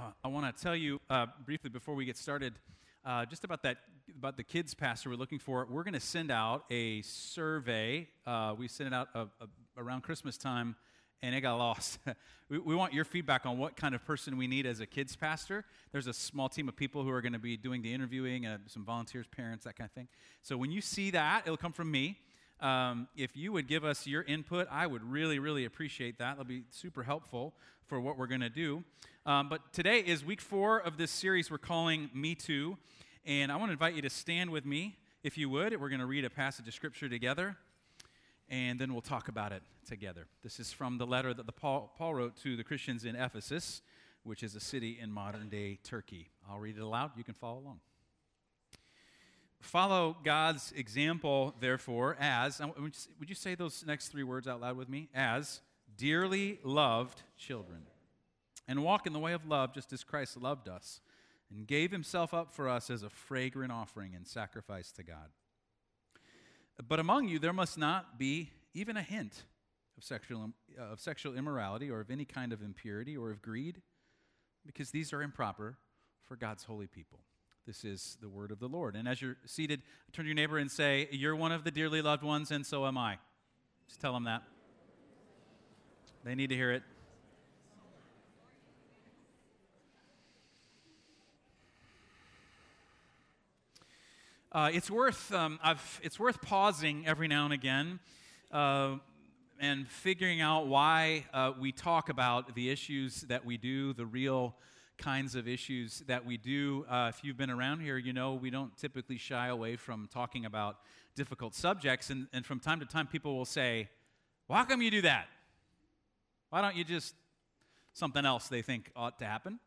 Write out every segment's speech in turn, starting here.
Uh, I want to tell you uh, briefly before we get started uh, just about that about the kids pastor we're looking for. We're going to send out a survey. Uh, we sent it out uh, uh, around Christmas time, and it got lost. we, we, want your feedback on what kind of person we need as a kids pastor. There's a small team of people who are going to be doing the interviewing, some volunteers, parents, that kind of thing. So when you see that, it'll come from me. Um, if you would give us your input, I would really, really appreciate that. That'll be super helpful for what we're going to do. Um, but today is week four of this series we're calling Me Too. And I want to invite you to stand with me, if you would. We're going to read a passage of Scripture together, and then we'll talk about it together. This is from the letter that the Paul, Paul wrote to the Christians in Ephesus, which is a city in modern day Turkey. I'll read it aloud. You can follow along. Follow God's example, therefore, as, would you say those next three words out loud with me? As dearly loved children. And walk in the way of love just as Christ loved us and gave himself up for us as a fragrant offering and sacrifice to God. But among you there must not be even a hint of sexual, of sexual immorality or of any kind of impurity or of greed, because these are improper for God's holy people. This is the word of the Lord. And as you're seated, turn to your neighbor and say, You're one of the dearly loved ones, and so am I. Just tell them that. They need to hear it. Uh, it's worth um, it's worth pausing every now and again uh, and figuring out why uh, we talk about the issues that we do, the real kinds of issues that we do. Uh, if you've been around here, you know we don't typically shy away from talking about difficult subjects. And, and from time to time, people will say, well, How come you do that? Why don't you just something else they think ought to happen?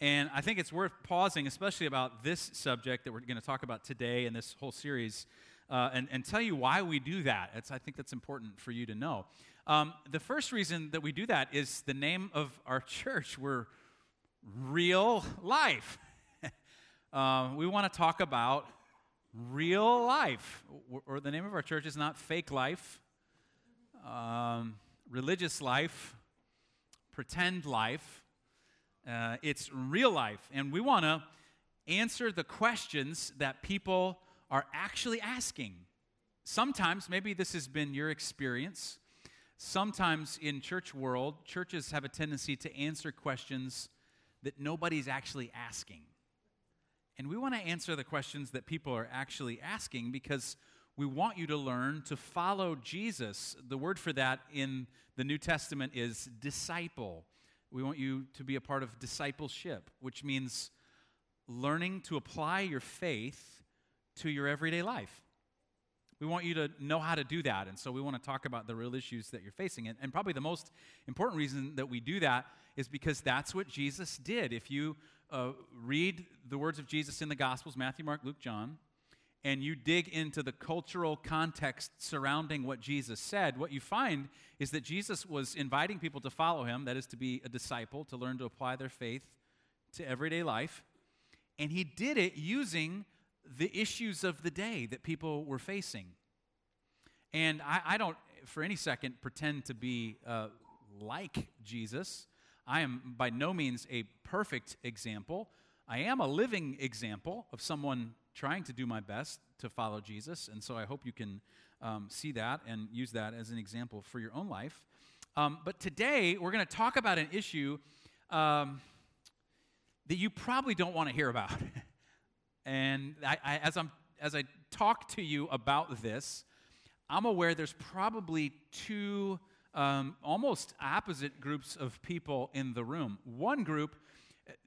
And I think it's worth pausing, especially about this subject that we're going to talk about today in this whole series, uh, and, and tell you why we do that. It's, I think that's important for you to know. Um, the first reason that we do that is the name of our church. We're real life. uh, we want to talk about real life, or the name of our church is not fake life, um, religious life, pretend life. Uh, it's real life. And we want to answer the questions that people are actually asking. Sometimes, maybe this has been your experience. Sometimes in church world, churches have a tendency to answer questions that nobody's actually asking. And we want to answer the questions that people are actually asking because we want you to learn to follow Jesus. The word for that in the New Testament is disciple. We want you to be a part of discipleship, which means learning to apply your faith to your everyday life. We want you to know how to do that. And so we want to talk about the real issues that you're facing. And, and probably the most important reason that we do that is because that's what Jesus did. If you uh, read the words of Jesus in the Gospels Matthew, Mark, Luke, John and you dig into the cultural context surrounding what Jesus said, what you find is that Jesus was inviting people to follow him, that is, to be a disciple, to learn to apply their faith to everyday life. And he did it using the issues of the day that people were facing. And I, I don't, for any second, pretend to be uh, like Jesus. I am by no means a perfect example. I am a living example of someone trying to do my best to follow Jesus. And so I hope you can um, see that and use that as an example for your own life. Um, but today, we're going to talk about an issue um, that you probably don't want to hear about. and I, I, as, I'm, as I talk to you about this, I'm aware there's probably two um, almost opposite groups of people in the room. One group,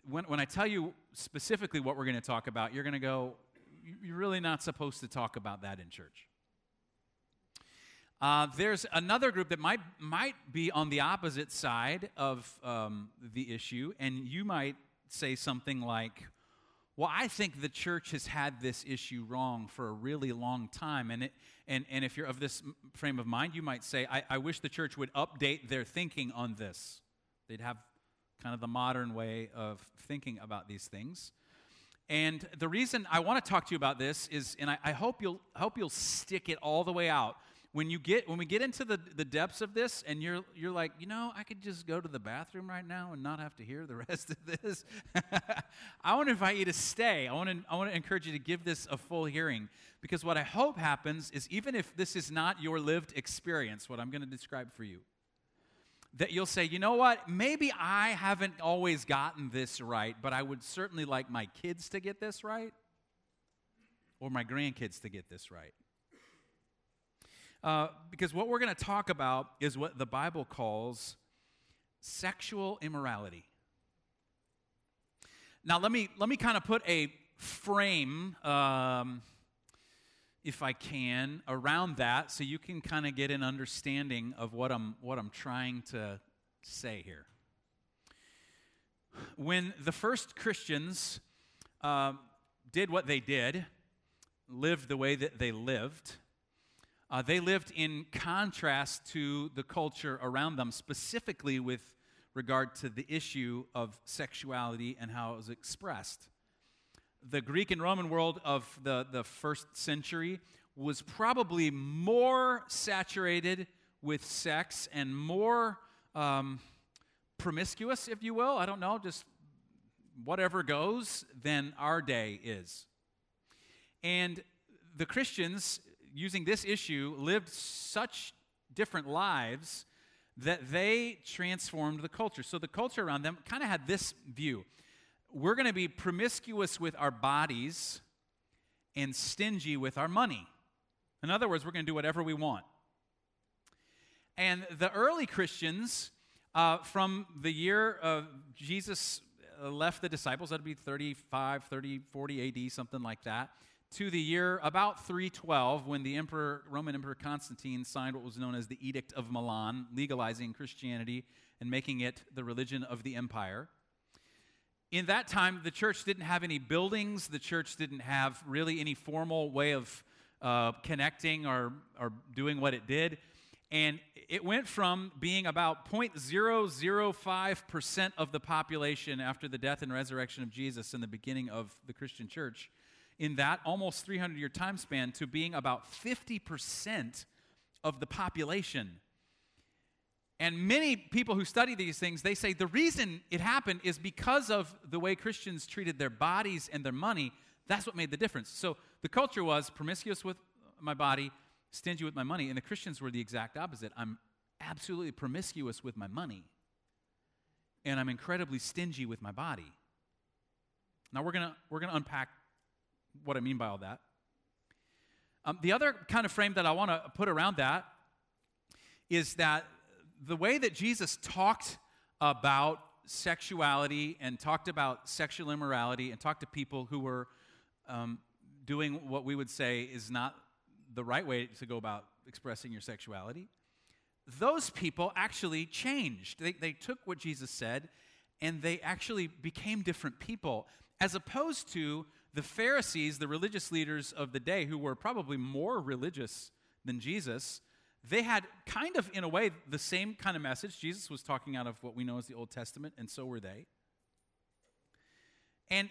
when, when I tell you specifically what we're going to talk about, you're going to go, you're really not supposed to talk about that in church. Uh, there's another group that might, might be on the opposite side of um, the issue, and you might say something like, Well, I think the church has had this issue wrong for a really long time. And, it, and, and if you're of this frame of mind, you might say, I, I wish the church would update their thinking on this. They'd have kind of the modern way of thinking about these things. And the reason I want to talk to you about this is, and I, I hope, you'll, hope you'll stick it all the way out when you get when we get into the, the depths of this and you're you're like you know i could just go to the bathroom right now and not have to hear the rest of this i want to invite you to stay i want to i want to encourage you to give this a full hearing because what i hope happens is even if this is not your lived experience what i'm going to describe for you that you'll say you know what maybe i haven't always gotten this right but i would certainly like my kids to get this right or my grandkids to get this right uh, because what we're going to talk about is what the Bible calls sexual immorality. Now, let me, let me kind of put a frame, um, if I can, around that so you can kind of get an understanding of what I'm, what I'm trying to say here. When the first Christians uh, did what they did, lived the way that they lived, uh, they lived in contrast to the culture around them, specifically with regard to the issue of sexuality and how it was expressed. The Greek and Roman world of the, the first century was probably more saturated with sex and more um, promiscuous, if you will. I don't know, just whatever goes, than our day is. And the Christians using this issue, lived such different lives that they transformed the culture. So the culture around them kind of had this view we're going to be promiscuous with our bodies and stingy with our money. In other words, we're going to do whatever we want. And the early Christians, uh, from the year Jesus uh, left the disciples, that'd be 35, 30, 40 AD, something like that to the year about 312 when the emperor roman emperor constantine signed what was known as the edict of milan legalizing christianity and making it the religion of the empire in that time the church didn't have any buildings the church didn't have really any formal way of uh, connecting or, or doing what it did and it went from being about 0.005% of the population after the death and resurrection of jesus in the beginning of the christian church in that almost 300 year time span to being about 50% of the population. And many people who study these things, they say the reason it happened is because of the way Christians treated their bodies and their money. That's what made the difference. So the culture was promiscuous with my body, stingy with my money, and the Christians were the exact opposite. I'm absolutely promiscuous with my money, and I'm incredibly stingy with my body. Now we're gonna we're gonna unpack what I mean by all that. Um, the other kind of frame that I want to put around that is that the way that Jesus talked about sexuality and talked about sexual immorality and talked to people who were um, doing what we would say is not the right way to go about expressing your sexuality, those people actually changed. They, they took what Jesus said and they actually became different people, as opposed to the Pharisees, the religious leaders of the day, who were probably more religious than Jesus, they had kind of, in a way, the same kind of message. Jesus was talking out of what we know as the Old Testament, and so were they. And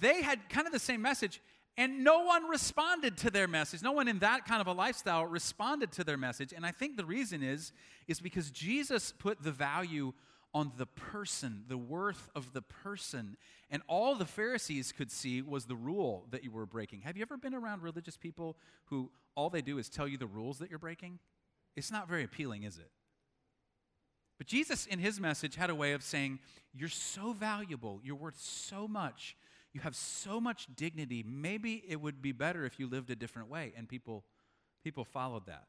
they had kind of the same message, and no one responded to their message. No one in that kind of a lifestyle responded to their message. And I think the reason is, is because Jesus put the value on the person, the worth of the person. And all the Pharisees could see was the rule that you were breaking. Have you ever been around religious people who all they do is tell you the rules that you're breaking? It's not very appealing, is it? But Jesus, in his message, had a way of saying, You're so valuable, you're worth so much, you have so much dignity. Maybe it would be better if you lived a different way. And people, people followed that.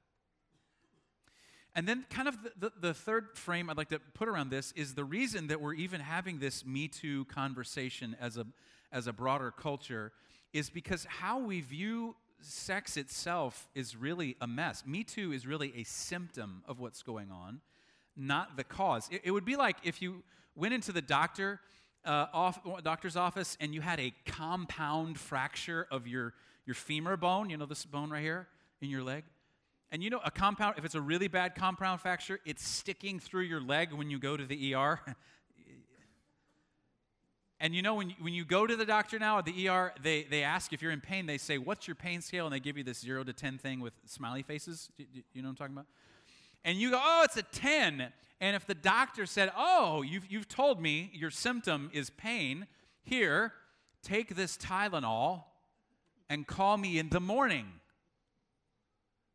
And then, kind of the, the, the, third frame I'd like to put around this is the reason that we're even having this Me Too conversation as a, as a broader culture is because how we view sex itself is really a mess. Me Too is really a symptom of what's going on, not the cause. It, it would be like if you went into the doctor. Uh, off, doctor's office and you had a compound fracture of your, your femur bone, you know this bone right here in your leg, and you know, a compound, if it's a really bad compound fracture, it's sticking through your leg when you go to the ER. And you know, when you, when you go to the doctor now at the ER, they, they ask if you're in pain, they say, What's your pain scale? And they give you this 0 to 10 thing with smiley faces. Do, do you know what I'm talking about? And you go, Oh, it's a 10. And if the doctor said, Oh, you've, you've told me your symptom is pain, here, take this Tylenol and call me in the morning.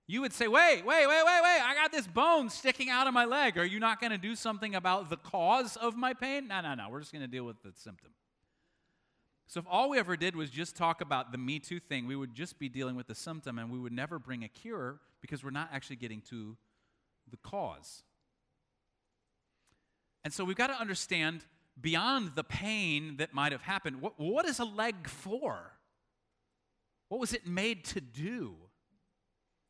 You would say, Wait, wait, wait, wait, wait, I got this bone sticking out of my leg. Are you not going to do something about the cause of my pain? No, no, no. We're just going to deal with the symptom. So, if all we ever did was just talk about the Me Too thing, we would just be dealing with the symptom and we would never bring a cure because we're not actually getting to the cause. And so, we've got to understand beyond the pain that might have happened, what, what is a leg for? What was it made to do?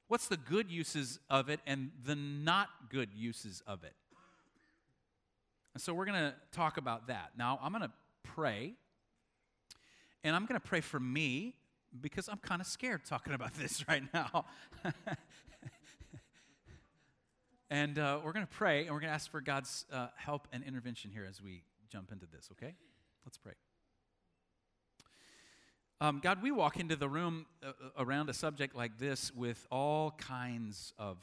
What's the good uses of it and the not good uses of it? And so we're going to talk about that. Now, I'm going to pray and I'm going to pray for me because I'm kind of scared talking about this right now. and uh, we're going to pray and we're going to ask for God's uh, help and intervention here as we jump into this, okay? Let's pray. Um, God, we walk into the room uh, uh around a subject like this with all kinds of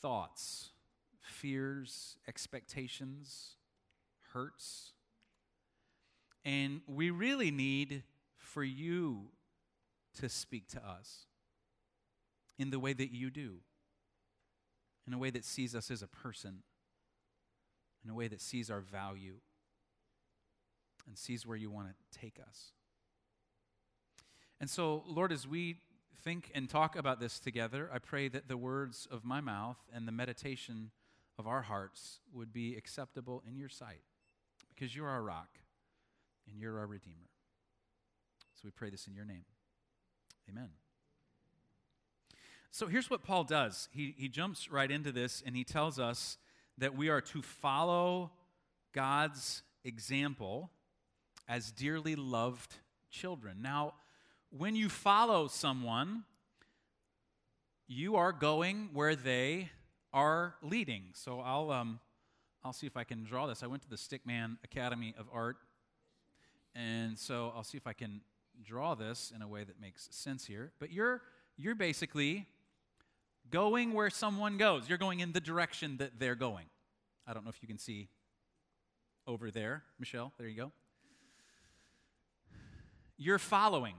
thoughts, fears, expectations, hurts. And we really need for you to speak to us in the way that you do, in a way that sees us as a person, in a way that sees our value, and sees where you want to take us. And so, Lord, as we think and talk about this together, I pray that the words of my mouth and the meditation of our hearts would be acceptable in your sight because you're our rock and you're our Redeemer. So we pray this in your name. Amen. So here's what Paul does he, he jumps right into this and he tells us that we are to follow God's example as dearly loved children. Now, when you follow someone, you are going where they are leading. So I'll, um, I'll see if I can draw this. I went to the Stickman Academy of Art and so I'll see if I can draw this in a way that makes sense here. But you're, you're basically going where someone goes, you're going in the direction that they're going. I don't know if you can see over there. Michelle, there you go. You're following.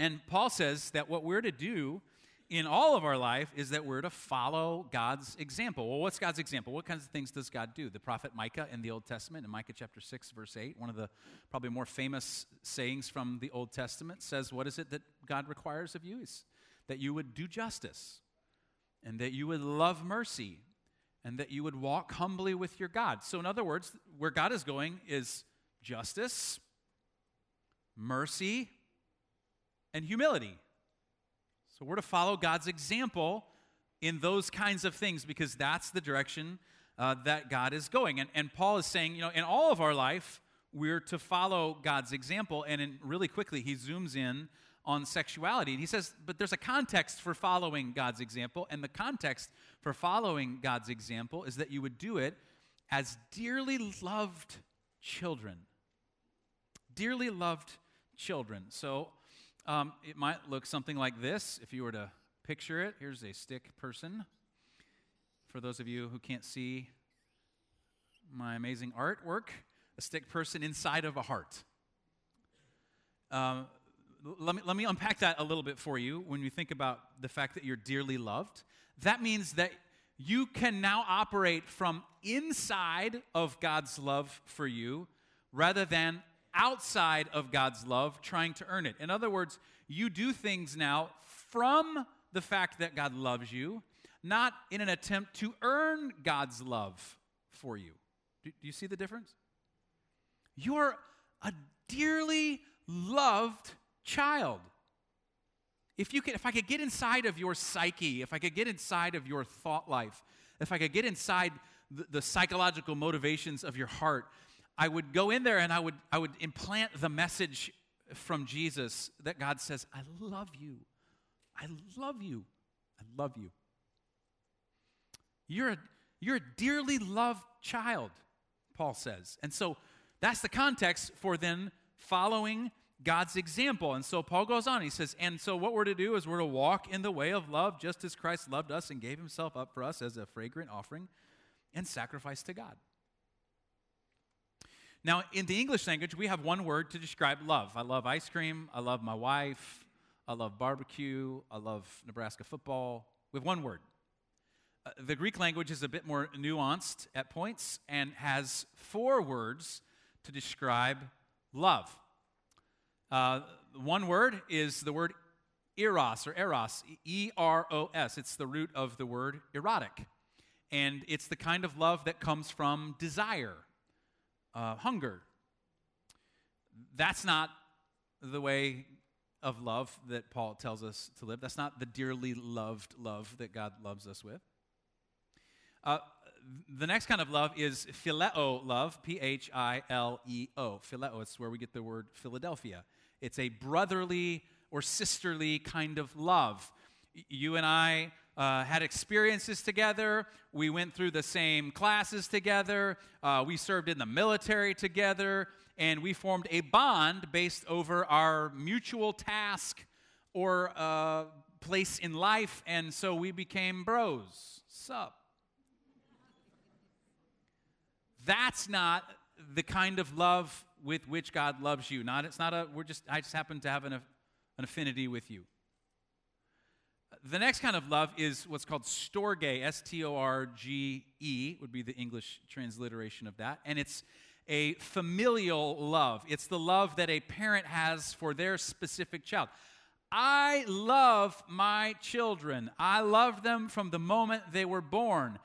And Paul says that what we're to do in all of our life is that we're to follow God's example. Well, what's God's example? What kinds of things does God do? The prophet Micah in the Old Testament, in Micah chapter 6, verse 8, one of the probably more famous sayings from the Old Testament says, What is it that God requires of you? Is that you would do justice, and that you would love mercy, and that you would walk humbly with your God. So, in other words, where God is going is justice, mercy, and humility. So we're to follow God's example in those kinds of things because that's the direction uh, that God is going. And, and Paul is saying, you know, in all of our life, we're to follow God's example. And in, really quickly, he zooms in on sexuality. And he says, but there's a context for following God's example. And the context for following God's example is that you would do it as dearly loved children. Dearly loved children. So um, it might look something like this if you were to picture it. Here's a stick person. For those of you who can't see my amazing artwork, a stick person inside of a heart. Um, let, me, let me unpack that a little bit for you when you think about the fact that you're dearly loved. That means that you can now operate from inside of God's love for you rather than outside of God's love trying to earn it. In other words, you do things now from the fact that God loves you, not in an attempt to earn God's love for you. Do, do you see the difference? You're a dearly loved child. If, you could, if I could get inside of your psyche, if I could get inside of your thought life, if I could get inside the, the psychological motivations of your heart, I would go in there and I would, I would implant the message from Jesus that God says, I love you. I love you. I love you. You're a, you're a dearly loved child, Paul says. And so That's the context for then following God's example. And so Paul goes on, he says, And so what we're to do is we're to walk in the way of love, just as Christ loved us and gave himself up for us as a fragrant offering and sacrifice to God. Now, in the English language, we have one word to describe love. I love ice cream. I love my wife. I love barbecue. I love Nebraska football. We have one word. Uh, the Greek language is a bit more nuanced at points and has four words to describe love. Uh, one word is the word eros or eros, E R O S. It's the root of the word erotic. And it's the kind of love that comes from desire, uh, hunger. That's not the way of love that Paul tells us to live. That's not the dearly loved love that God loves us with. Uh, the next kind of love is phileo love, P H I L E O. Phileo, it's where we get the word Philadelphia. It's a brotherly or sisterly kind of love. You and I uh, had experiences together. We went through the same classes together. Uh, we served in the military together. And we formed a bond based over our mutual task or uh, place in life. And so we became bros. Sup? That's not the kind of love with which God loves you. Not it's not a we're just I just happen to have an, an affinity with you. The next kind of love is what's called storge, S T O R G E would be the English transliteration of that, and it's a familial love. It's the love that a parent has for their specific child. I love my children. I love them from the moment they were born.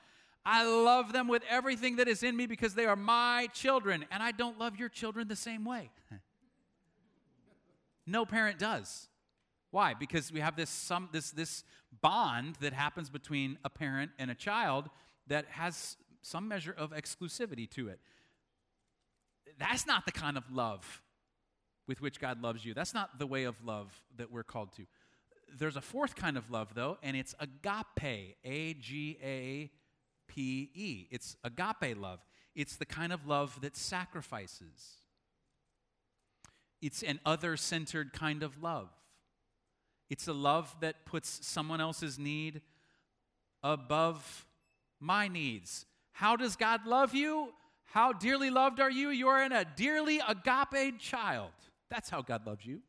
I love them with everything that is in me because they are my children, and I don't love your children the same way. no parent does. Why? Because we have this some this this bond that happens between a parent and a child that has some measure of exclusivity to it. That's not the kind of love with which God loves you. That's not the way of love that we're called to. There's a fourth kind of love though, and it's agape, A G A P E. It's agape love. It's the kind of love that sacrifices. It's an other centered kind of love. It's a love that puts someone else's need above my needs. How does God love you? How dearly loved are you? You are in a dearly agape child. That's how God loves you.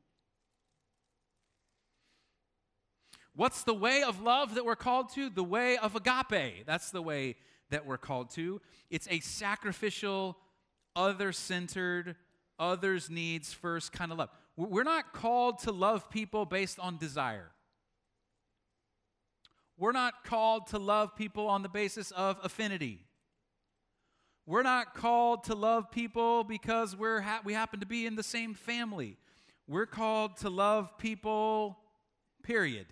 What's the way of love that we're called to? The way of agape. That's the way that we're called to. It's a sacrificial, other centered, others' needs first kind of love. We're not called to love people based on desire. We're not called to love people on the basis of affinity. We're not called to love people because we're ha- we happen to be in the same family. We're called to love people, period.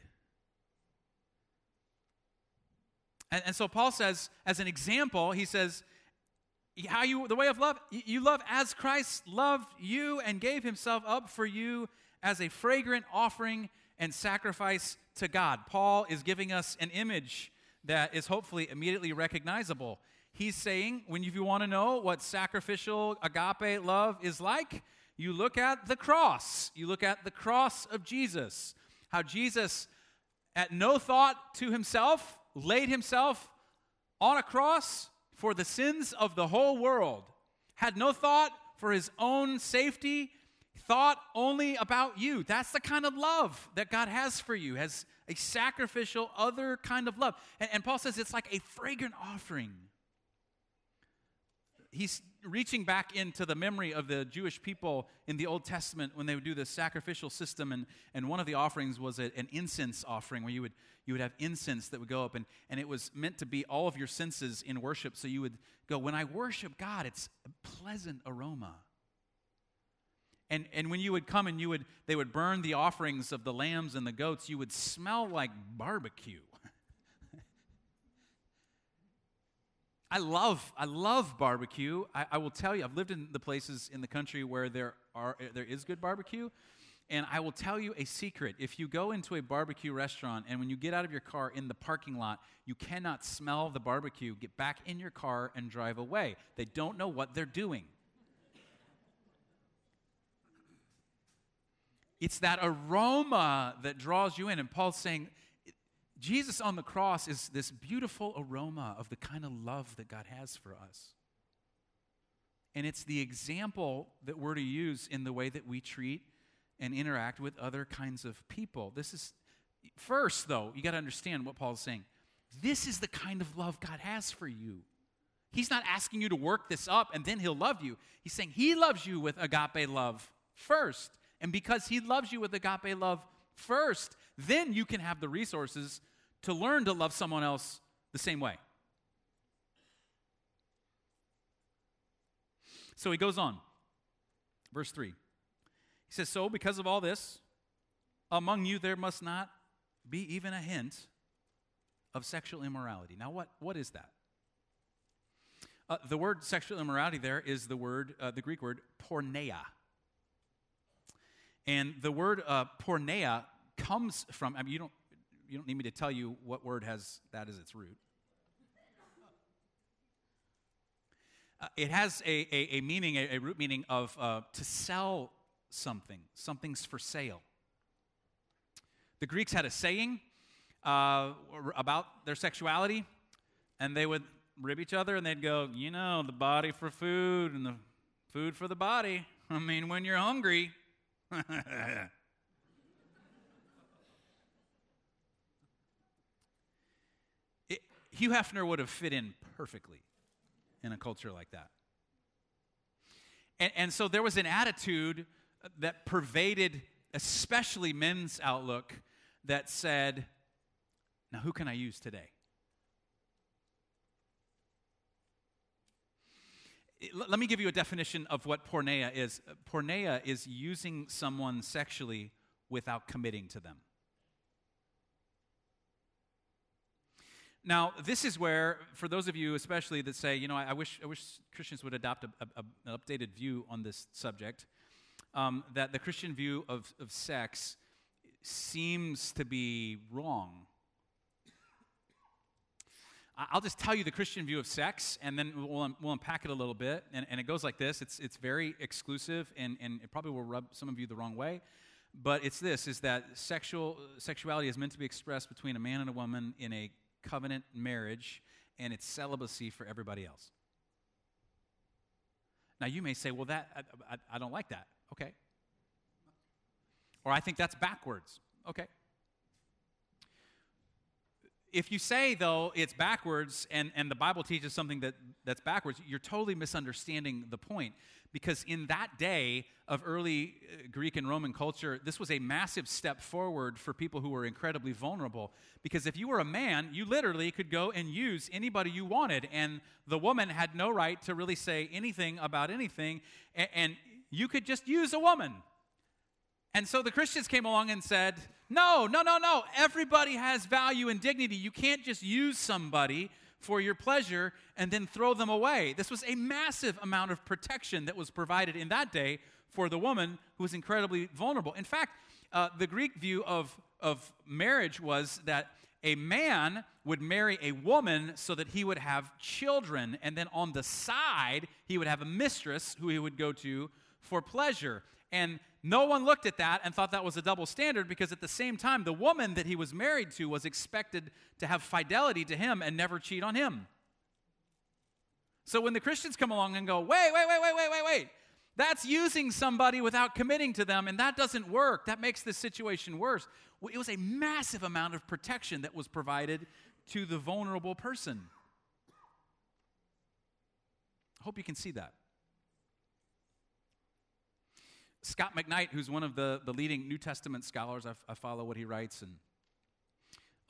And, and so Paul says, as an example, he says, how you the way of love you love as christ loved you and gave himself up for you as a fragrant offering and sacrifice to god. Paul is giving us an image that is hopefully immediately recognizable. He's saying when you want to know what sacrificial agape love is like you look at the cross. You look at the cross of jesus. How jesus at no thought to himself laid himself on a cross for the sins of the whole world, had no thought for his own safety, thought only about you. That's the kind of love that God has for you, has a sacrificial, other kind of love. And, and Paul says it's like a fragrant offering. He's reaching back into the memory of the Jewish people in the Old Testament when they would do the sacrificial system, and, and one of the offerings was a, an incense offering where you would, you would have incense that would go up, and, and it was meant to be all of your senses in worship. So you would go, When I worship God, it's a pleasant aroma. And, and when you would come and you would, they would burn the offerings of the lambs and the goats, you would smell like barbecue. I love, I love barbecue. I, I, will tell you, I've lived in the places in the country where there are there is good barbecue. And I will tell you a secret. If you go into a barbecue restaurant and when you get out of your car in the parking lot, you cannot smell the barbecue. Get back in your car and drive away. They don't know what they're doing. It's that aroma that draws you in. And Paul's saying, Jesus on the cross is this beautiful aroma of the kind of love that God has for us. And it's the example that we're to use in the way that we treat and interact with other kinds of people. This is, first, though, you got to understand what Paul's saying. This is the kind of love God has for you. He's not asking you to work this up and then he'll love you. He's saying he loves you with agape love first. And because he loves you with agape love first, then you can have the resources to learn to love someone else the same way. So he goes on. Verse 3. He says, So because of all this, among you there must not be even a hint of sexual immorality. Now, what, what is that? Uh, the word sexual immorality there is the word, uh, the Greek word porneia. And the word uh, porneia comes from, I mean, you don't, you don't need me to tell you what word has that as its root. Uh, it has a, a, a meaning, a, a, root meaning of uh, to sell something, something's for sale. The Greeks had a saying uh, about their sexuality, and they would rib each other and they'd go, you know, the body for food and the food for the body. I mean, when you're hungry. it, Hugh Hefner would have fit in perfectly in a culture like that. And, and so there was an attitude that pervaded, especially men's outlook, that said, now who can I use today? let me give you a definition of what porneia is. Porneia is using someone sexually without committing to them. Now, this is where, for those of you especially that say, you know, I, I wish, I wish Christians would adopt a, a, an updated view on this subject, um, that the Christian view of, of sex seems to be wrong. I'll just tell you the Christian view of sex, and then we'll, we'll unpack it a little bit. And, and, it goes like this it's, it's very exclusive, and, and it probably will rub some of you the wrong way. But it's this is that sexual, sexuality is meant to be expressed between a man and a woman in a covenant marriage, and it's celibacy for everybody else. Now, you may say, well, that, I, I, I don't like that. Okay. Or I think that's backwards. Okay if you say, though, it's backwards and, and the Bible teaches something that, that's backwards, you're totally misunderstanding the point. Because in that day of early uh, Greek and Roman culture, this was a massive step forward for people who were incredibly vulnerable. Because if you were a man, you literally could go and use anybody you wanted, and the woman had no right to really say anything about anything, and, and you could just use a woman. And so the Christians came along and said, no, no, no, no. Everybody has value and dignity. You can't just use somebody for your pleasure and then throw them away. This was a massive amount of protection that was provided in that day for the woman who was incredibly vulnerable. In fact, uh, the Greek view of, of marriage was that a man would marry a woman so that he would have children, and then on the side, he would have a mistress who he would go to for pleasure. And no one looked at that and thought that was a double standard because at the same time, the woman that he was married to was expected to have fidelity to him and never cheat on him. So when the Christians come along and go, wait, wait, wait, wait, wait, wait, wait, that's using somebody without committing to them, and that doesn't work. That makes this situation worse. It was a massive amount of protection that was provided to the vulnerable person. I hope you can see that. Scot McKnight, who's one of the, the leading New Testament scholars, I, I follow what he writes and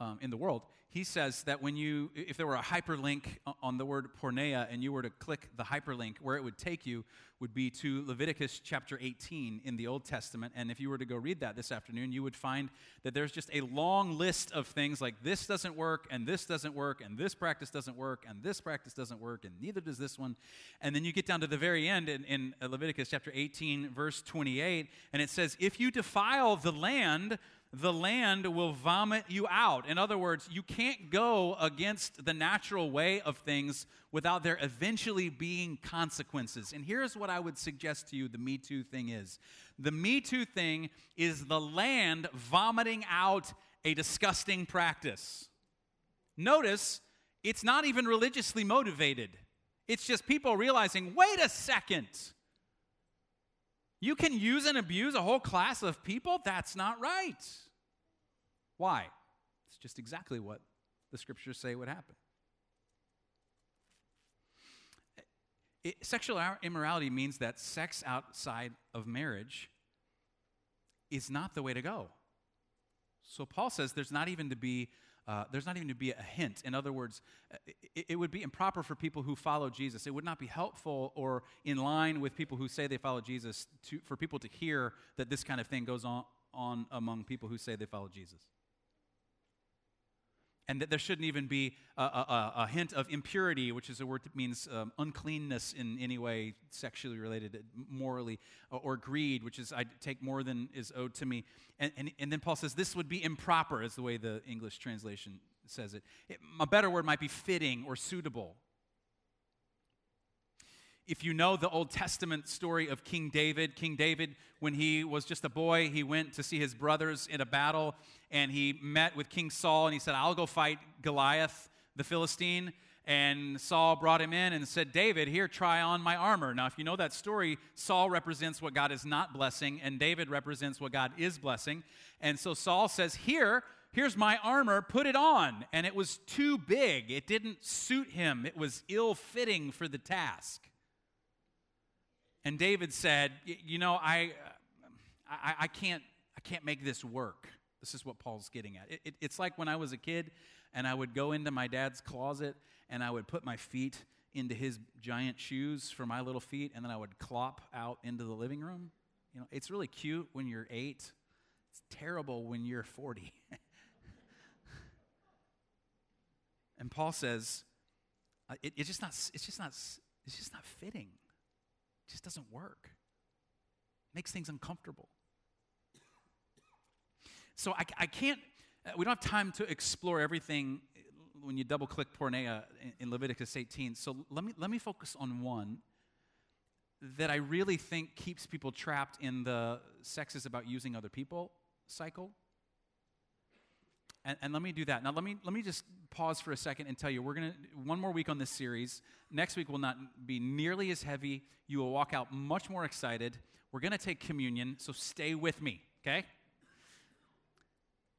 um, in the world, he says that when you, if there were a hyperlink on the word porneia and you were to click the hyperlink, where it would take you would be to Leviticus chapter 18 in the Old Testament. And if you were to go read that this afternoon, you would find that there's just a long list of things like this doesn't work, and this doesn't work, and this practice doesn't work, and this practice doesn't work, and neither does this one. And then you get down to the very end in, in Leviticus chapter 18, verse 28, and it says, If you defile the land, the land will vomit you out. In other words, you can't go against the natural way of things without there eventually being consequences. And here's what I would suggest to you the Me Too thing is the Me Too thing is the land vomiting out a disgusting practice. Notice, it's not even religiously motivated. It's just people realizing wait a second. You can use and abuse a whole class of people? That's not right. Why? It's just exactly what the scriptures say would happen. It, sexual immorality means that sex outside of marriage is not the way to go. So Paul says there's not even to be uh, there's not even to be a hint. In other words, uh, it, it, would be improper for people who follow Jesus. It would not be helpful or in line with people who say they follow Jesus to, for people to hear that this kind of thing goes on, on among people who say they follow Jesus and that there shouldn't even be a, a, a, hint of impurity, which is a word that means um, uncleanness in any way sexually related, morally, or, or, greed, which is I take more than is owed to me. And, and, and then Paul says this would be improper, is the way the English translation says it. it. A better word might be fitting or suitable if you know the Old Testament story of King David, King David, when he was just a boy, he went to see his brothers in a battle and he met with King Saul and he said, I'll go fight Goliath, the Philistine. And Saul brought him in and said, David, here, try on my armor. Now, if you know that story, Saul represents what God is not blessing, and David represents what God is blessing. And so Saul says, Here, here's my armor, put it on. And it was too big, it didn't suit him, it was ill fitting for the task. And David said, You know, I, I, I, can't, I can't make this work. This is what Paul's getting at. It, it, it's like when I was a kid and I would go into my dad's closet and I would put my feet into his giant shoes for my little feet and then I would clop out into the living room. You know, it's really cute when you're eight, it's terrible when you're 40. and Paul says, uh, it, it's just not, it's just not, it's just not fitting. Just doesn't work. It makes things uncomfortable. So I, I can't, uh, we don't have time to explore everything when you double click porneia in Leviticus 18. So let me, let me focus on one that I really think keeps people trapped in the sex is about using other people cycle. And, and, let me do that. Now, let me, let me just pause for a second and tell you we're going to, one more week on this series. Next week will not be nearly as heavy. You will walk out much more excited. We're going to take communion, so stay with me, okay?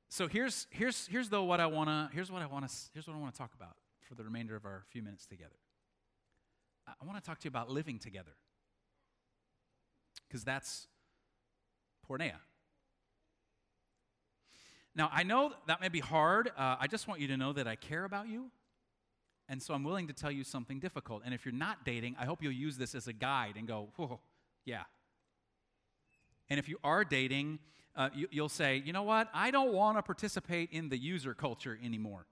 So here's, here's, here's though what I want to, here's what I want to, here's what I want to talk about for the remainder of our few minutes together. I want to talk to you about living together. Because that's porneia. Now, I know that may be hard. Uh, I just want you to know that I care about you. And so I'm willing to tell you something difficult. And if you're not dating, I hope you'll use this as a guide and go, whoa, yeah. And if you are dating, uh, you, you'll say, you know what? I don't want to participate in the user culture anymore.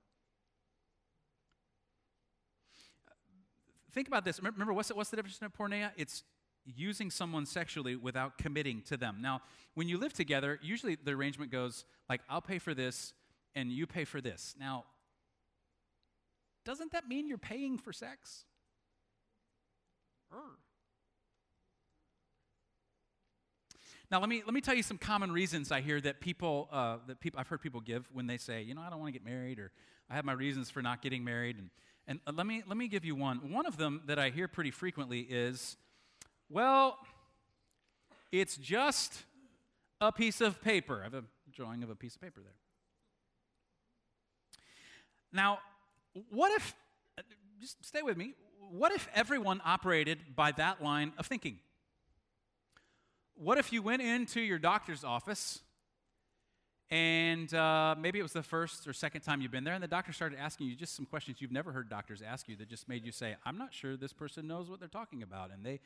Think about this. Remember, what's the, what's the difference in? It's using someone sexually without committing to them. Now, when you live together, usually the arrangement goes like, I'll pay for this and you pay for this. Now, doesn't that mean you're paying for sex? Now, let me, let me tell you some common reasons I hear that people, uh, that people, I've heard people give when they say, you know, I don't want to get married, or I have my reasons for not getting married. And, and uh, let, me, let me give you one. One of them that I hear pretty frequently is, well, it's just a piece of paper. I have a drawing of a piece of paper there. Now, what if, just stay with me, what if everyone operated by that line of thinking? What if you went into your doctor's office and uh, maybe it was the first or second time you've been there, and the doctor started asking you just some questions you've never heard doctors ask you that just made you say, I'm not sure this person knows what they're talking about. And they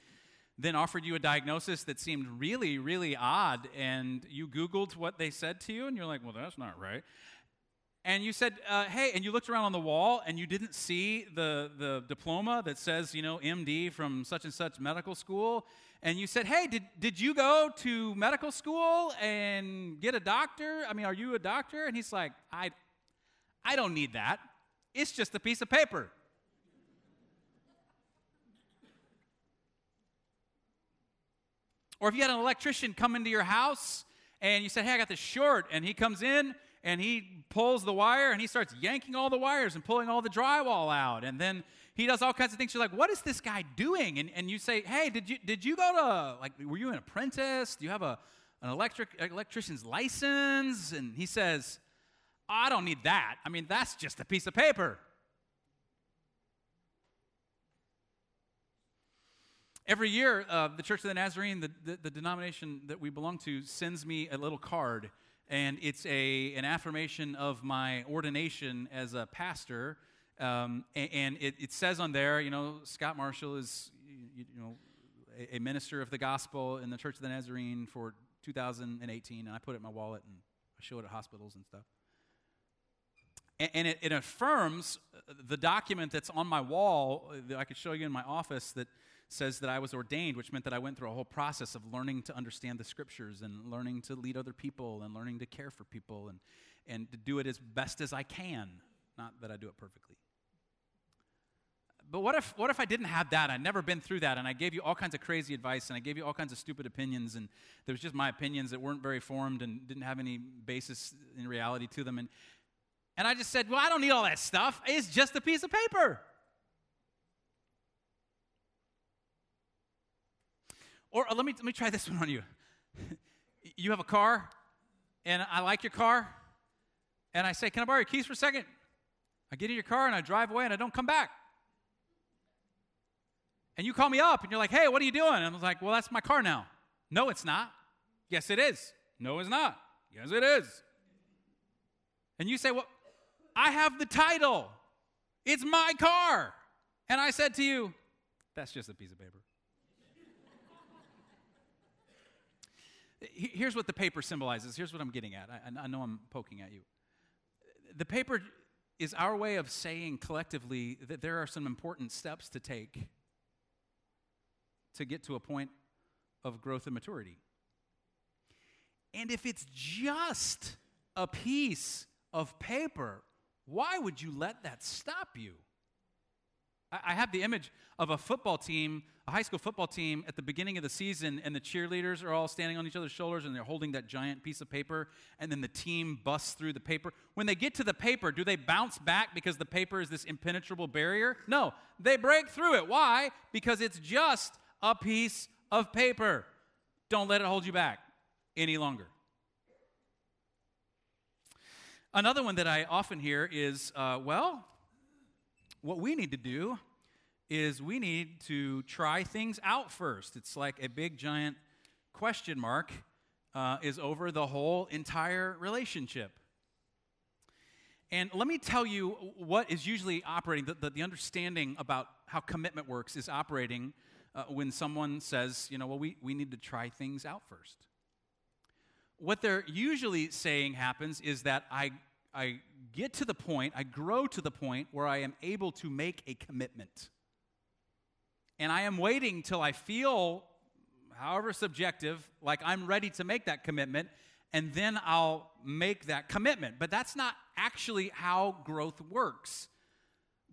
then offered you a diagnosis that seemed really, really odd, and you Googled what they said to you, and you're like, well, that's not right. and you said, uh, hey, and you looked around on the wall and you didn't see the, the diploma that says, you know, MD from such and such medical school, and you said, hey, did, did you go to medical school and get a doctor? I mean, are you a doctor? And he's like, I, I don't need that. It's just a piece of paper. Or if you had an electrician come into your house and you said, Hey, I got this short, and he comes in and he pulls the wire and he starts yanking all the wires and pulling all the drywall out. And then he does all kinds of things. You're like, What is this guy doing? And, and you say, Hey, did you, did you go to, like, were you an apprentice? Do you have a, an electric, electrician's license? And he says, I don't need that. I mean, that's just a piece of paper. Every year, uh, the Church of the Nazarene, the, the, the, denomination that we belong to, sends me a little card, and it's a, an affirmation of my ordination as a pastor. Um, and, and it, it, says on there, you know, Scott Marshall is, you, you know, a, a, minister of the gospel in the Church of the Nazarene for 2018, and I put it in my wallet and I show it at hospitals and stuff. And, and it, it affirms the document that's on my wall that I could show you in my office that says that I was ordained, which meant that I went through a whole process of learning to understand the scriptures and learning to lead other people and learning to care for people and, and to do it as best as I can. Not that I do it perfectly. But what if, what if I didn't have that? I'd never been through that, and I gave you all kinds of crazy advice, and I gave you all kinds of stupid opinions, and there was just my opinions that weren't very formed and didn't have any basis in reality to them. And, and I just said, Well, I don't need all that stuff. It's just a piece of paper. Or uh, let me, let me try this one on you. you have a car, and I like your car, and I say, Can I borrow your keys for a second? I get in your car and I drive away and I don't come back. And you call me up and you're like, Hey, what are you doing? And I was like, Well, that's my car now. No, it's not. Yes, it is. No, it's not. Yes, it is. And you say, Well, I have the title. It's my car. And I said to you, That's just a piece of paper. Here's what the paper symbolizes. Here's what I'm getting at. I, I know I'm poking at you. The paper is our way of saying collectively that there are some important steps to take to get to a point of growth and maturity. And if it's just a piece of paper, why would you let that stop you? I have the image of a football team, a high school football team at the beginning of the season, and the cheerleaders are all standing on each other's shoulders and they're holding that giant piece of paper, and then the team busts through the paper. When they get to the paper, do they bounce back because the paper is this impenetrable barrier? No, they break through it. Why? Because it's just a piece of paper. Don't let it hold you back any longer. Another one that I often hear is, uh, well, what we need to do is we need to try things out first. It's like a big giant question mark uh, is over the whole entire relationship. And let me tell you what is usually operating, the, the, the understanding about how commitment works is operating uh, when someone says, you know, well, we, we need to try things out first. What they're usually saying happens is that I I get to the point, I grow to the point where I am able to make a commitment. And I am waiting till I feel, however subjective, like I'm ready to make that commitment, and then I'll make that commitment. But that's not actually how growth works.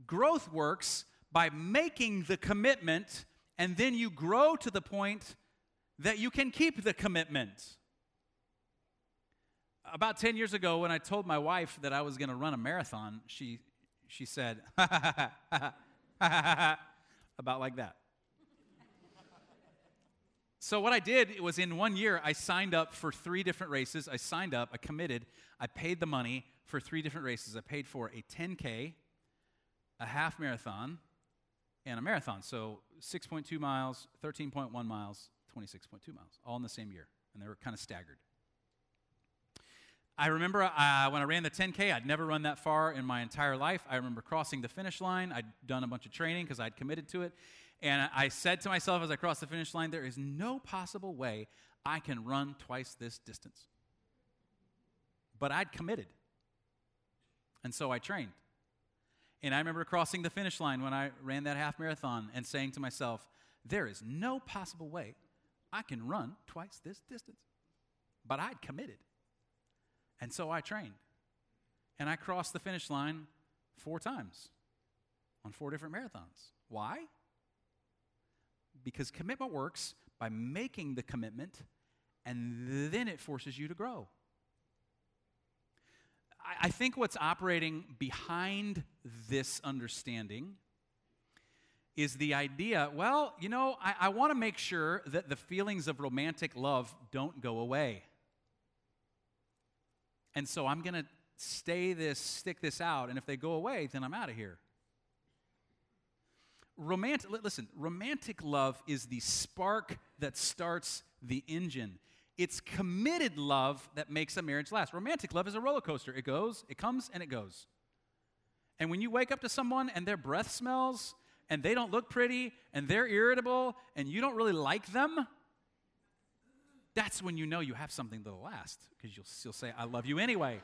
Growth works by making the commitment, and then you grow to the point that you can keep the commitment about 10 years ago, when I told my wife that I was going to run a marathon, she, she said, about like that. So, what I did was in one year, I signed up for three different races. I signed up, I committed, I paid the money for three different races. I paid for a 10K, a half marathon, and a marathon. So, 6.2 miles, 13.1 miles, 26.2 miles, all in the same year. And they were kind of staggered. I remember uh, when I ran the 10K, I'd never run that far in my entire life. I remember crossing the finish line. I'd done a bunch of training because I'd committed to it. And I said to myself as I crossed the finish line, there is no possible way I can run twice this distance. But I'd committed. And so I trained. And I remember crossing the finish line when I ran that half marathon and saying to myself, there is no possible way I can run twice this distance. But I'd committed. And so I trained. And I crossed the finish line four times on four different marathons. Why? Because commitment works by making the commitment, and then it forces you to grow. I, think what's operating behind this understanding is the idea well, you know, I, I want to make sure that the feelings of romantic love don't go away. And so I'm going to stay this, stick this out, and if they go away, then I'm out of here. Romantic, listen, romantic love is the spark that starts the engine. It's committed love that makes a marriage last. Romantic love is a roller coaster. It goes, it comes, and it goes. And when you wake up to someone and their breath smells, and they don't look pretty, and they're irritable, and you don't really like them, that's when you know you have something that'll last, because you'll say, I love you anyway.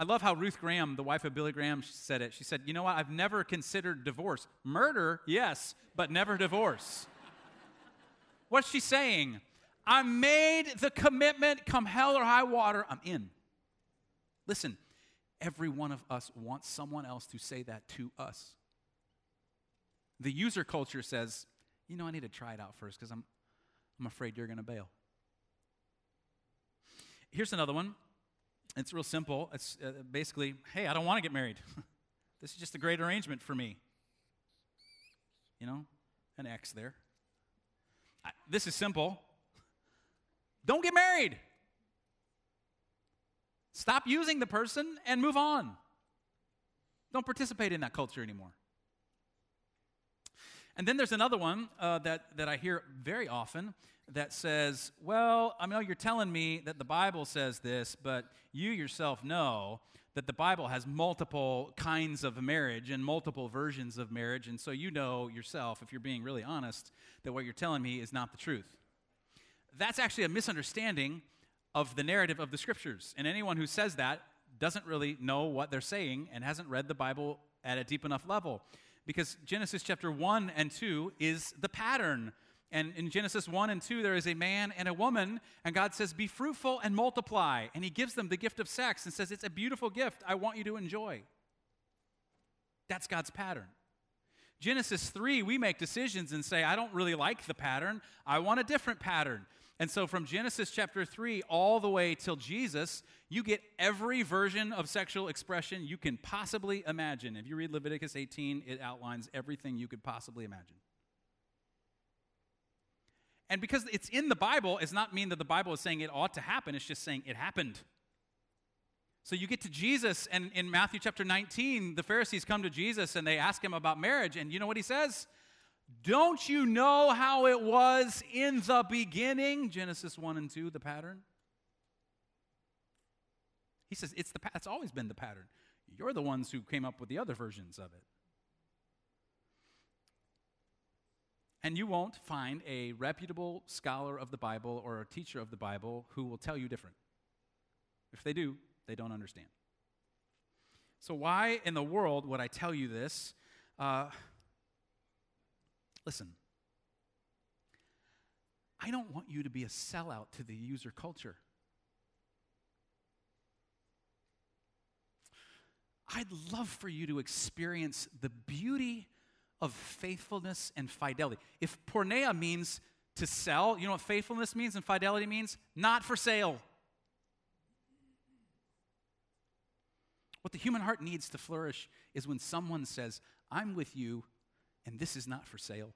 I love how Ruth Graham, the wife of Billy Graham, said it. She said, You know what? I've never considered divorce. Murder, yes, but never divorce. What's she saying? I made the commitment, come hell or high water, I'm in. Listen, every one of us wants someone else to say that to us. The user culture says, You know, I need to try it out first because I'm, I'm afraid you're going to bail. Here's another one it's real simple. It's uh, basically, hey, I don't want to get married. this is just a great arrangement for me. You know, an X there. I, this is simple. Don't get married. Stop using the person and move on. Don't participate in that culture anymore. And then there's another one uh, that, that I hear very often that says, Well, I know you're telling me that the Bible says this, but you yourself know that the Bible has multiple kinds of marriage and multiple versions of marriage. And so you know yourself, if you're being really honest, that what you're telling me is not the truth. That's actually a misunderstanding of the narrative of the scriptures. And anyone who says that doesn't really know what they're saying and hasn't read the Bible at a deep enough level. Because Genesis chapter 1 and 2 is the pattern and in Genesis 1 and 2, there is a man and a woman, and God says, Be fruitful and multiply. And He gives them the gift of sex and says, It's a beautiful gift. I want you to enjoy. That's God's pattern. Genesis 3, we make decisions and say, I don't really like the pattern. I want a different pattern. And so from Genesis chapter 3 all the way till Jesus, you get every version of sexual expression you can possibly imagine. If you read Leviticus 18, it outlines everything you could possibly imagine. And because it's in the Bible, it's not mean that the Bible is saying it ought to happen, it's just saying it happened. So you get to Jesus, and in Matthew chapter 19, the Pharisees come to Jesus and they ask him about marriage. And you know what he says? Don't you know how it was in the beginning? Genesis 1 and 2, the pattern. He says, it's, the, it's always been the pattern. You're the ones who came up with the other versions of it. And you won't find a reputable scholar of the Bible or a teacher of the Bible who will tell you different. If they do, they don't understand. So, why in the world would I tell you this? Uh, listen, I don't want you to be a sellout to the user culture. I'd love for you to experience the beauty of faithfulness and fidelity. If porneia means to sell, you know what faithfulness means and fidelity means? Not for sale. What the human heart needs to flourish is when someone says, I'm with you and this is not for sale.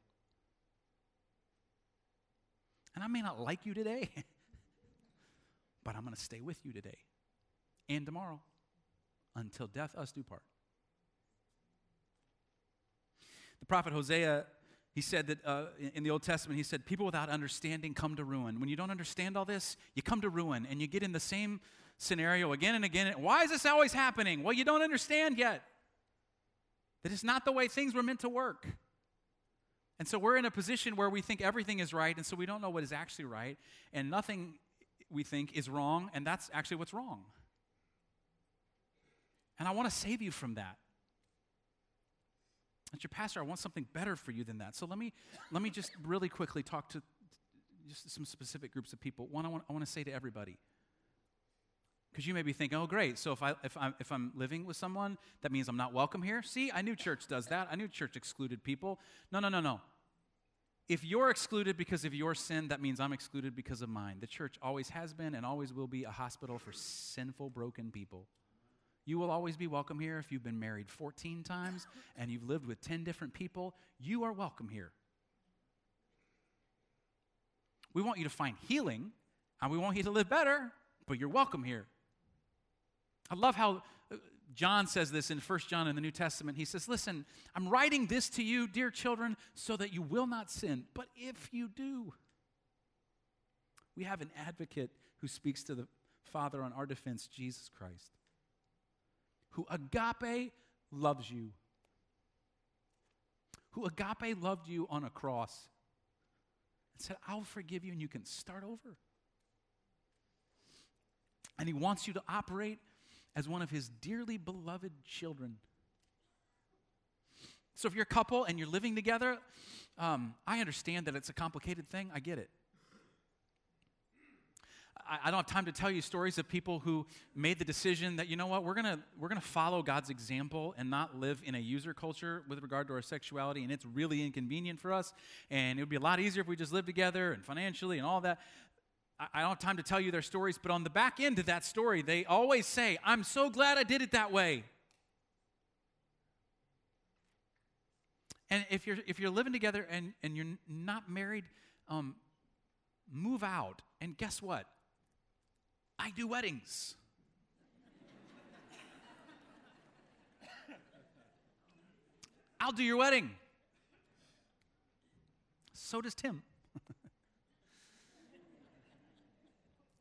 And I may not like you today, but I'm going to stay with you today and tomorrow until death us do part. The prophet Hosea, he said that uh, in the Old Testament, he said, People without understanding come to ruin. When you don't understand all this, you come to ruin and you get in the same scenario again and again. Why is this always happening? Well, you don't understand yet that it's not the way things were meant to work. And so we're in a position where we think everything is right, and so we don't know what is actually right, and nothing we think is wrong, and that's actually what's wrong. And I want to save you from that. As your pastor, I want something better for you than that. So let me, let me just really quickly talk to just some specific groups of people. One, I want, I want to say to everybody. Because you may be thinking, oh, great. So if, I, if, I'm, if I'm living with someone, that means I'm not welcome here? See, I knew church does that. I knew church excluded people. No, no, no, no. If you're excluded because of your sin, that means I'm excluded because of mine. The church always has been and always will be a hospital for sinful, broken people. You will always be welcome here if you've been married 14 times and you've lived with 10 different people. You are welcome here. We want you to find healing and we want you to live better, but you're welcome here. I love how uh, John says this in 1 John in the New Testament. He says, Listen, I'm writing this to you, dear children, so that you will not sin. But if you do, we have an advocate who speaks to the Father on our defense, Jesus Christ, who agape loves you. Who agape loved you on a cross and said, I'll forgive you and you can start over. And he wants you to operate as one of his dearly beloved children. So if you're a couple and you're living together, um, I understand that it's a complicated thing. I get it. I, I don't have time to tell you stories of people who made the decision that, you know what, we're going to we're to follow God's example and not live in a user culture with regard to our sexuality, and it's really inconvenient for us. And it would be a lot easier if we just lived together and financially and all that. I don't have time to tell you their stories, but on the back end of that story, they always say, I'm so glad I did it that way. And if you're, if you're living together and, and you're not married, um, move out. And guess what? I do weddings. I'll do your wedding. So does Tim.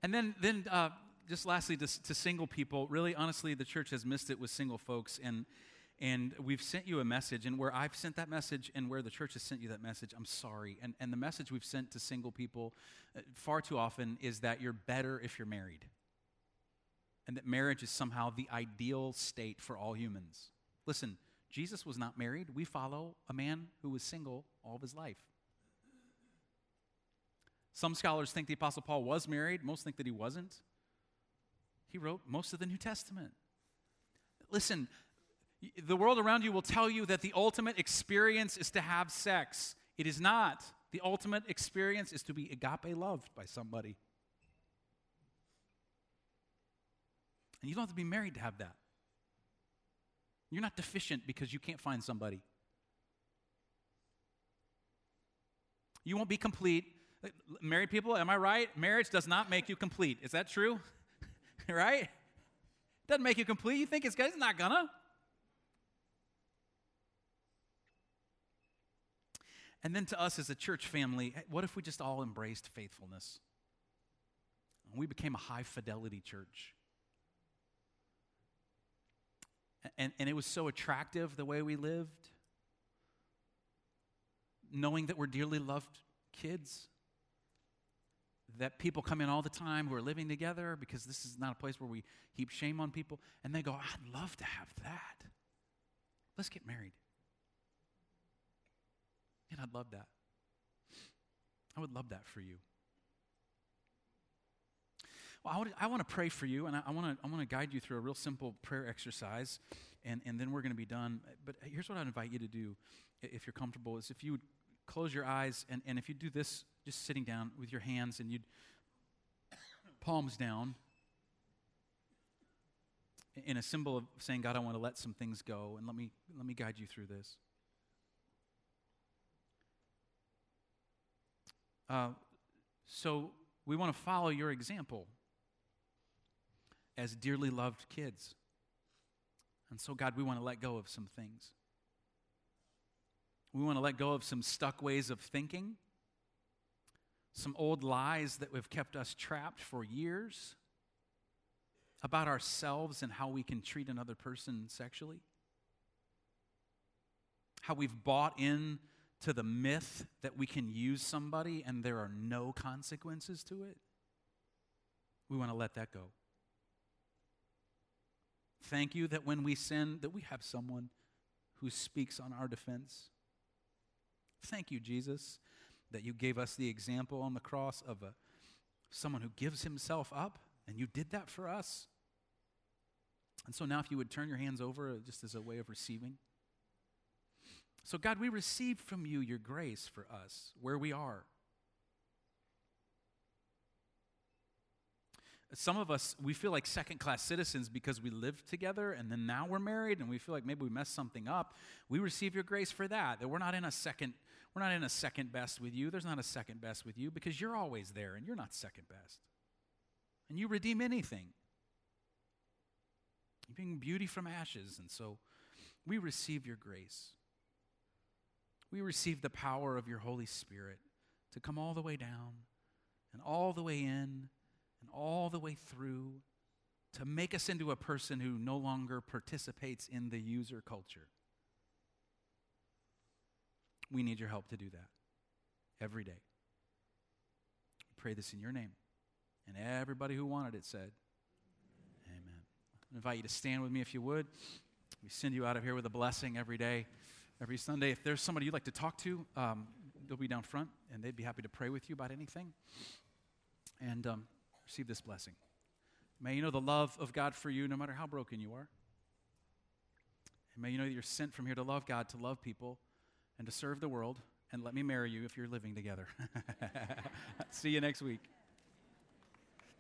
And then, then uh, just lastly, to, to, single people, really honestly, the church has missed it with single folks. And, and we've sent you a message, and where I've sent that message and where the church has sent you that message, I'm sorry. And, and the message we've sent to single people uh, far too often is that you're better if you're married, and that marriage is somehow the ideal state for all humans. Listen, Jesus was not married. We follow a man who was single all of his life. Some scholars think the Apostle Paul was married, most think that he wasn't. He wrote most of the New Testament. Listen, the world around you will tell you that the ultimate experience is to have sex. It is not. The ultimate experience is to be agape loved by somebody. And you don't have to be married to have that. You're not deficient because you can't find somebody. You won't be complete Married people, am I right? Marriage does not make you complete. Is that true? right? Doesn't make you complete. You think it's, it's not gonna. And then to us as a church family, what if we just all embraced faithfulness? And we became a high fidelity church. And, and it was so attractive the way we lived, knowing that we're dearly loved kids that people come in all the time who are living together because this is not a place where we heap shame on people. And they go, I'd love to have that. Let's get married. And I'd love that. I would love that for you. Well, I, would, I want to pray for you, and I, I want to I wanna guide you through a real simple prayer exercise, and, and then we're going to be done. But here's what I'd invite you to do, if you're comfortable, is if you would close your eyes, and, and if you do this just sitting down with your hands and you'd palms down in a symbol of saying, God, I want to let some things go, and let me, let me guide you through this. Uh, so we want to follow your example as dearly loved kids. And so, God, we want to let go of some things. We want to let go of some stuck ways of thinking some old lies that have kept us trapped for years about ourselves and how we can treat another person sexually. How we've bought in to the myth that we can use somebody and there are no consequences to it, we want to let that go. Thank you that when we sin that we have someone who speaks on our defense. Thank you, Jesus, that you gave us the example on the cross of a, someone who gives himself up, and you did that for us. And so now, if you would turn your hands over uh, just as a way of receiving. So, God, we receive from you your grace for us where we are. Some of us, we feel like second class citizens because we live together and then now we're married and we feel like maybe we messed something up. We receive your grace for that, that we're not in a second, we're not in a second best with you. There's not a second best with you because you're always there and you're not second best. And you redeem anything. You bring beauty from ashes. And so we receive your grace. We receive the power of your Holy Spirit to come all the way down and all the way in and all the way through to make us into a person who no longer participates in the user culture. We need your help to do that every day. We pray this in your name. And everybody who wanted it said, Amen. I invite you to stand with me if you would. We send you out of here with a blessing every day, every Sunday. If there's somebody you'd like to talk to, um, they'll be down front and they'd be happy to pray with you about anything. And um, receive this blessing. May you know the love of God for you no matter how broken you are. And may you know that you're sent from here to love God, to love people, and to serve the world. And let me marry you if you're living together. See you next week.